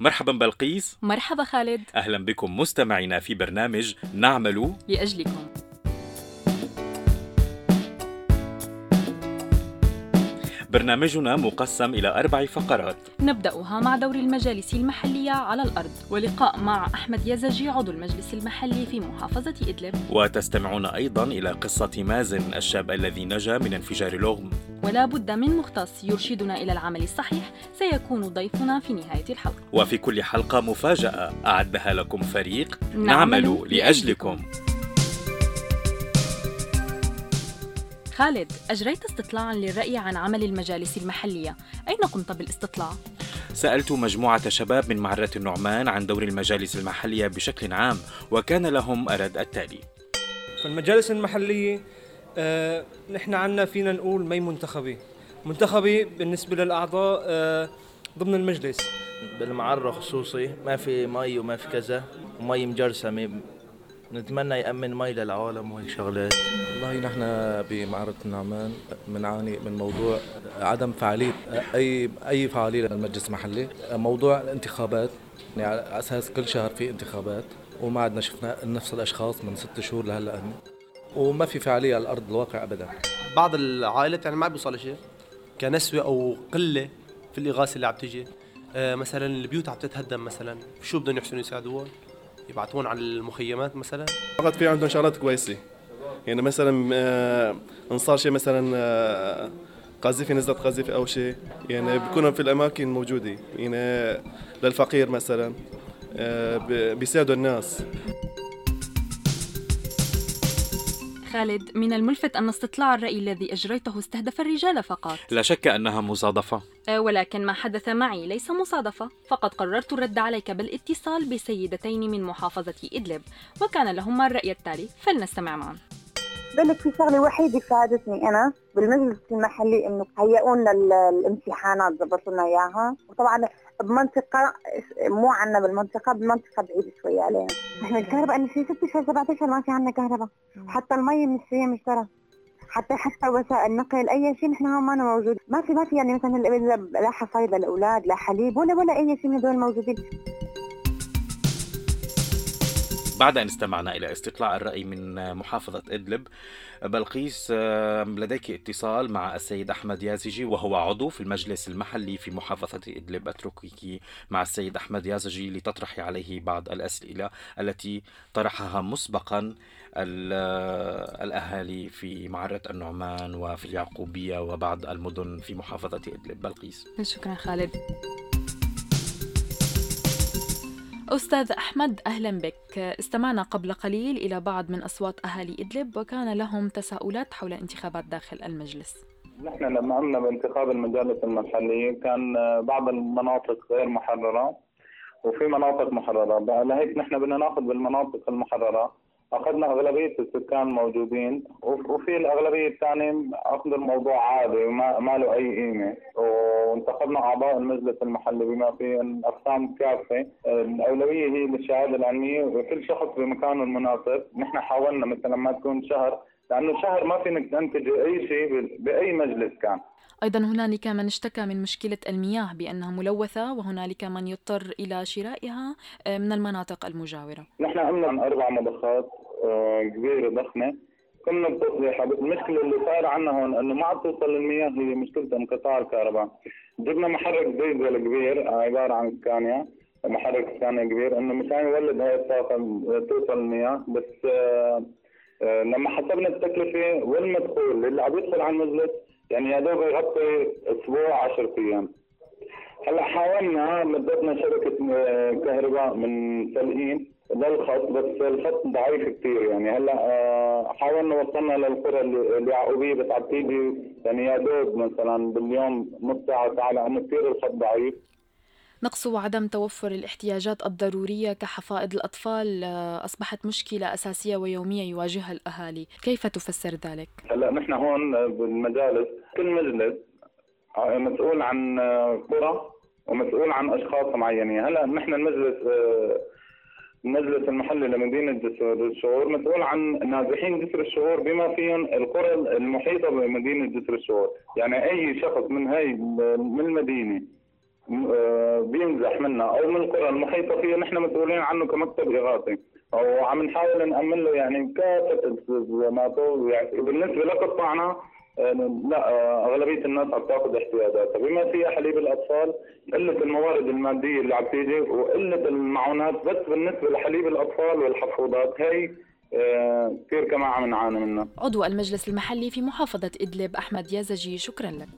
مرحبا بلقيس. مرحبا خالد. أهلا بكم مستمعينا في برنامج نعمل لأجلكم. برنامجنا مقسم إلى أربع فقرات. نبدأها مع دور المجالس المحلية على الأرض ولقاء مع أحمد يزجي عضو المجلس المحلي في محافظة إدلب. وتستمعون أيضا إلى قصة مازن الشاب الذي نجا من انفجار لغم. ولا بد من مختص يرشدنا إلى العمل الصحيح سيكون ضيفنا في نهاية الحلقة. وفي كل حلقة مفاجأة. أعدها لكم فريق نعمل نعمل لأجلكم. خالد أجريت استطلاعا للرأي عن عمل المجالس المحلية. أين قمت بالاستطلاع؟ سألت مجموعة شباب من معرة النعمان عن دور المجالس المحلية بشكل عام وكان لهم أرد التالي. فالمجالس المحلية آه، نحن عنا فينا نقول مي منتخبي. منتخبي بالنسبة للأعضاء آه، ضمن المجلس. بالمعرة خصوصي ما في مي وما في كذا ومي مجرسمة. نتمنى يأمن مي للعالم وهيك شغلات. والله نحن بمعرض النعمان بنعاني من موضوع عدم فعالية أي أي فعالية للمجلس المحلي، موضوع الانتخابات يعني على أساس كل شهر في انتخابات وما عدنا شفنا نفس الأشخاص من ست شهور لهلأ. وما في فعالية على أرض الواقع أبدا. بعض العائلات يعني ما بيوصل شيء. كنسوة أو قلة في الإغاثة اللي عم تيجي آه، مثلا البيوت عم تتهدم مثلا. شو بدهم يحسنوا يساعدوها يبعتون على المخيمات مثلا. فقط في عندهم شغلات كويسة. يعني مثلا آه، إن صار شيء مثلا آه، قذيفه نزلت قذيفه أو شيء. يعني بيكونوا في الأماكن موجودة. يعني للفقير مثلا آه، بيساعدوا الناس. خالد من الملفت أن استطلاع الرأي الذي أجريته استهدف الرجال فقط. لا شك أنها مصادفة. آه، ولكن ما حدث معي ليس مصادفة. فقد قررت الرد عليك بالاتصال بسيدتين من محافظة إدلب. وكان لهما الرأي التالي فلنستمع معا. بقول في شغله وحيده فادتني أنا بالمجلس المحلي إنه هيئوا لنا ال- الامتحانات ظبطوا لنا إياها. وطبعا بمنطقة مو عنا بالمنطقة بمنطقة بعيدة شوي علينا. إحنا الكهرباء اللي في ست شهور سبعة اشهر ما في عنا كهرباء. حتى المي مشتريه مشترى. حتى حتى وسائل النقل أي شيء نحن ما موجود. ما في ما في يعني مثلا لا- حصايد للاولاد لا حليب ولا ولا أي شيء من هدول موجودين. بعد أن استمعنا إلى استطلاع الرأي من محافظة إدلب بلقيس لديك اتصال مع السيد أحمد يازجي وهو عضو في المجلس المحلي في محافظة إدلب. أتركك مع السيد أحمد يازجي لتطرحي عليه بعض الأسئلة التي طرحها مسبقا آه، الأهالي في معرة النعمان وفي اليعقوبية وبعض المدن في محافظة إدلب. بلقيس. شكرا خالد. أستاذ أحمد أهلا بك. استمعنا قبل قليل إلى بعض من أصوات أهالي إدلب وكان لهم تساؤلات حول انتخابات داخل المجلس. نحن لما قمنا بانتخاب المجالس المحلية. كان بعض المناطق غير محررة وفي مناطق محررة. لهيك نحن بدنا ناخذ بالمناطق المحررة. أخذنا أغلبية السكان موجودين وف- وفي الأغلبية الثانية أخذوا الموضوع عادي وما ما له أي قيمة. وانتخبنا أعضاء المجلس المحلي بما فيه الأقسام كافة. الأولوية هي للشهادة العلمية وكل شخص بمكانه المناسب. نحن حاولنا مثلا ما تكون شهر لأنه شهر ما فينك تنتج أي شيء بأي مجلس كان. أيضا هنالك من اشتكى من مشكلة المياه بأنها ملوثة وهنالك من يضطر إلى شرائها آه، من المناطق المجاورة. نحن عملنا عن أربع مضخات. كبيره ضخمه كنا بتصليحها بس المشكلة اللي صار عندنا هون إنه ما عم توصل المياه هي مشكله انقطاع الكهرباء. جبنا محرك ديزل كبير آه، عبارة عن سكانيا محرك سكانيا كبير إنه مشان يولد هاي الطاقة توصل المياه. بس آه، آه، لما حسبنا التكلفة والمدخول اللي عم يدخل على المجلس يعني يا دوب يغطي أسبوع 10 أيام. هلأ حاولنا مدتنا شبكة آه، كهرباء من سلقين. للخط بس الخط ضعيف كثير يعني. هلا آه، حاولنا وصلنا للقرى اللي- اليعقوبية بس عم تيجي يعني يا دوب مثلا باليوم نص ساعة ساعة لأنه كثير الخط ضعيف. نقص وعدم توفر الاحتياجات الضرورية كحفائض الأطفال آه، أصبحت مشكلة أساسية ويومية يواجهها الأهالي. كيف تفسر ذلك؟ هلا نحن هون بالمجالس كل مجلس آه، مسؤول عن قرى ومسؤول عن أشخاص معينين. هلا نحن المجلس المجلس المحلي لمدينة جسر الشهور مسؤول عن نازحين جسر الشهور بما فيهم القرى المحيطة بمدينة جسر الشهور. يعني أي شخص من هاي من المدينة آه، بينزح منا أو من القرى المحيطة فيه نحن مسؤولين عنه كمكتب إغاثي. وعم نحاول نأمن له يعني كافة التزاماته يعني بالنسبة لقطاعنا لا آه، أغلبية الناس عم تأخذ احتياجاتها بما فيها حليب الأطفال قلة الموارد المادية اللي عم تيجي وقلة المعونات بس بالنسبة لحليب الأطفال والحفوضات هي كثير كمان عم نعاني منها. عضو المجلس المحلي في محافظة إدلب أحمد يازجي شكرا لك.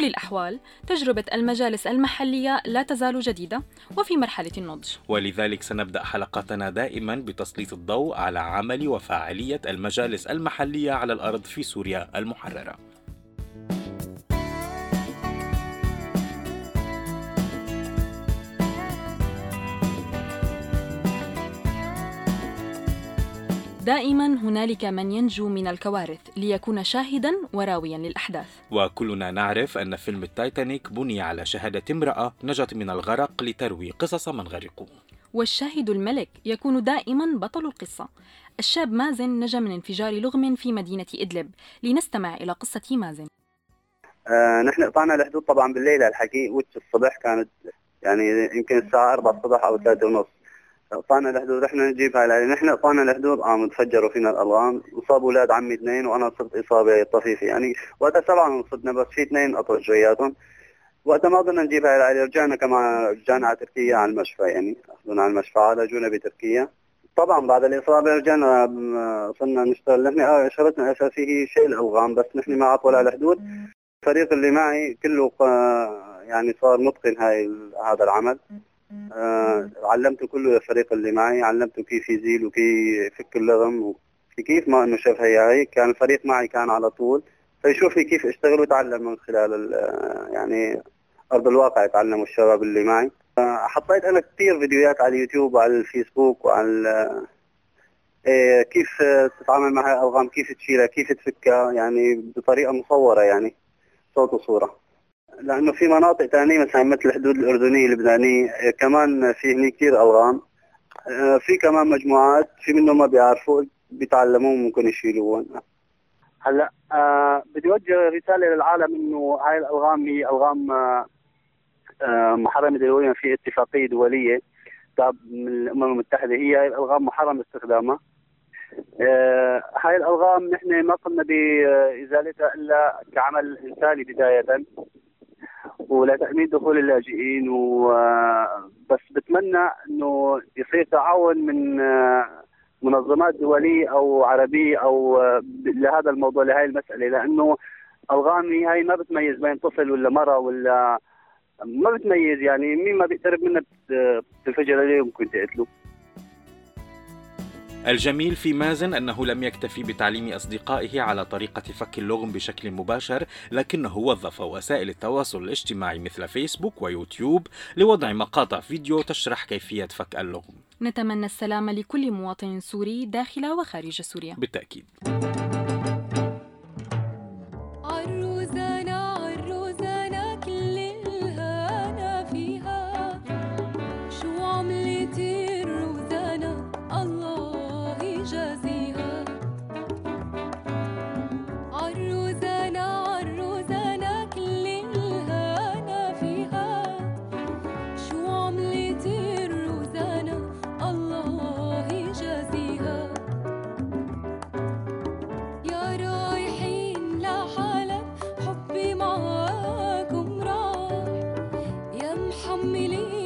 كل الأحوال تجربة المجالس المحلية لا تزال جديدة وفي مرحلة النضج. ولذلك سنبدأ حلقتنا دائما بتسليط الضوء على عمل وفاعلية المجالس المحلية على الأرض في سوريا المحررة. دائما هنالك من ينجو من الكوارث ليكون شاهدا وراويا للأحداث. وكلنا نعرف أن فيلم التايتانيك بني على شهادة امرأة نجت من الغرق لتروي قصص من غرقوا. والشاهد الملك يكون دائما بطل القصة. الشاب مازن نجا من انفجار لغم في مدينة إدلب، لنستمع إلى قصة مازن. آه نحن قطعنا الحدود طبعا بالليل الحكي الصبح كانت يعني يمكن الساعة 4 الصبح أو 3 ونص الحدود رحنا نجيب هاي العيله نحن قطعنا الحدود قاموا تفجروا فينا الألغام. وصابوا أولاد عمي اثنين وأنا صرت إصابة طفيفة. يعني وقتها سبعة صرنا بس في اثنين قطعوا جوياتهم. وقتها ما قدرنا نجيب هاي العيلة. رجعنا كمان رجعنا على تركيا على المشفى. يعني اخذونا على المشفى عالجونا بتركيا. طبعا بعد الإصابة رجعنا صرنا نشتغل. نحن آه، شغلتنا الأساسية هي شيء الألغام بس نحن ما عطوا الحدود. الفريق اللي معي كله يعني صار متقن هاي هذا العمل. آه علمته كله الفريق اللي معي علمته كيف يزيل وكيف يفك اللغم وكيف ما إنه شاف هي هاي كان الفريق معي كان على طول. فيشوف كيف اشتغل وتعلم من خلال يعني أرض الواقع يتعلموا الشباب اللي معي. آه حطيت أنا كثير فيديوهات على اليوتيوب وعلى الفيسبوك وعلى إيه كيف تتعامل مع الألغام كيف تشيلها كيف تفكها يعني بطريقة مصورة يعني صوت وصورة. لأنه في مناطق ثانية مثلا مثل الحدود الأردنية اللبنانيه كمان في هني كثير ألغام. آه، في كمان مجموعات في منهم ما بيعرفوا بيتعلموا ممكن يشيلوهم هلأ آه بدي اوجه رسالة للعالم إنه هاي الألغام هي ألغام آه, آه، محرمة دوليا في اتفاقية دولية. من الأمم المتحدة هي الألغام محرم استخدامها. آه هاي الألغام نحن ما قمنا بإزالتها إلا كعمل إنساني بداية. ولتامين دخول اللاجئين وبس بتمنى إنه يصير تعاون من منظمات دولية أو عربية أو لهذا الموضوع لهي المسألة لأنه الغامي هاي ما بتميز بين طفل ولا مرة ولا ما بتميز يعني مين ما بيقترب منها بتنفجر عليه وممكن تقتله. الجميل في مازن أنه لم يكتفي بتعليم أصدقائه على طريقة فك اللغم بشكل مباشر لكنه وظف وسائل التواصل الاجتماعي مثل فيسبوك ويوتيوب لوضع مقاطع فيديو تشرح كيفية فك اللغم. نتمنى السلام لكل مواطن سوري داخل وخارج سوريا. بالتأكيد. حملي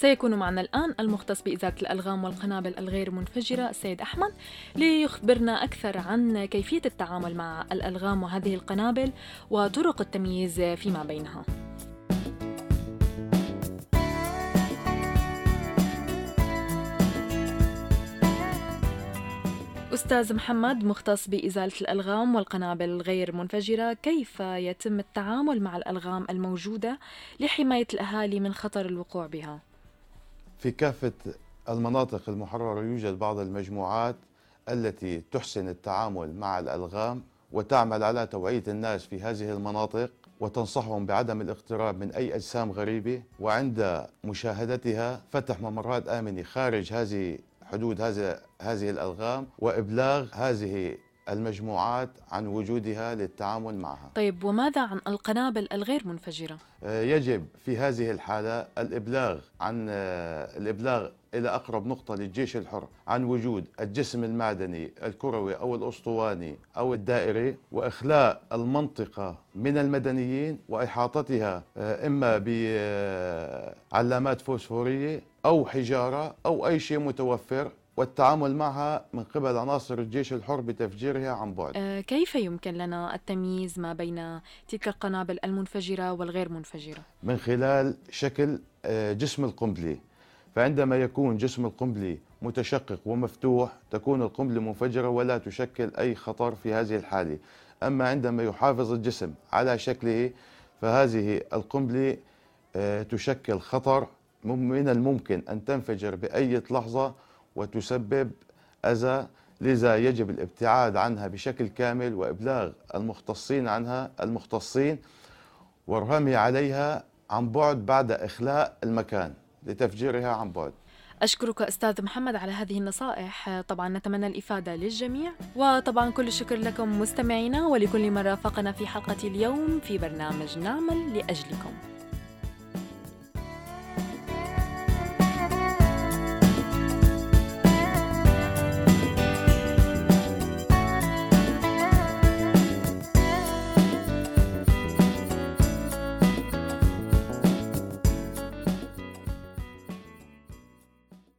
سيكون معنا الآن المختص بإزالة الألغام والقنابل الغير منفجرة السيد أحمد ليخبرنا أكثر عن كيفية التعامل مع الألغام وهذه القنابل وطرق التمييز فيما بينها أستاذ محمد مختص بإزالة الألغام والقنابل الغير منفجرة كيف يتم التعامل مع الألغام الموجودة لحماية الأهالي من خطر الوقوع بها؟ في كافة المناطق المحررة يوجد بعض المجموعات التي تحسن التعامل مع الألغام وتعمل على توعية الناس في هذه المناطق وتنصحهم بعدم الاقتراب من أي أجسام غريبة. وعند مشاهدتها فتح ممرات آمنة خارج هذه حدود هذه هذه الألغام وإبلاغ هذه المجموعات عن وجودها للتعامل معها طيب وماذا عن القنابل الغير منفجرة؟ آه، يجب في هذه الحالة الإبلاغ عن آه، الإبلاغ إلى أقرب نقطة للجيش الحر عن وجود الجسم المعدني الكروي أو الأسطواني أو الدائري وإخلاء المنطقة من المدنيين وإحاطتها آه، إما بعلامات فوسفورية أو حجارة أو أي شيء متوفر والتعامل معها من قبل عناصر الجيش الحر بتفجيرها عن بعد. آه، كيف يمكن لنا التمييز ما بين تلك القنابل المنفجرة والغير منفجرة؟ من خلال شكل آه، جسم القنبلة. فعندما يكون جسم القنبلة متشقق ومفتوح تكون القنبلة منفجرة ولا تشكل أي خطر في هذه الحالة. أما عندما يحافظ الجسم على شكله فهذه القنبلة آه، تشكل خطر من الممكن أن تنفجر بأي لحظة وتسبب أذى لذا يجب الابتعاد عنها بشكل كامل وإبلاغ المختصين عنها المختصين والرمي عليها عن بعد بعد إخلاء المكان لتفجيرها عن بعد. أشكرك أستاذ محمد على هذه النصائح. طبعا نتمنى الإفادة للجميع. وطبعا كل الشكر لكم مستمعينا ولكل من رافقنا في حلقة اليوم في برنامج نعمل لأجلكم.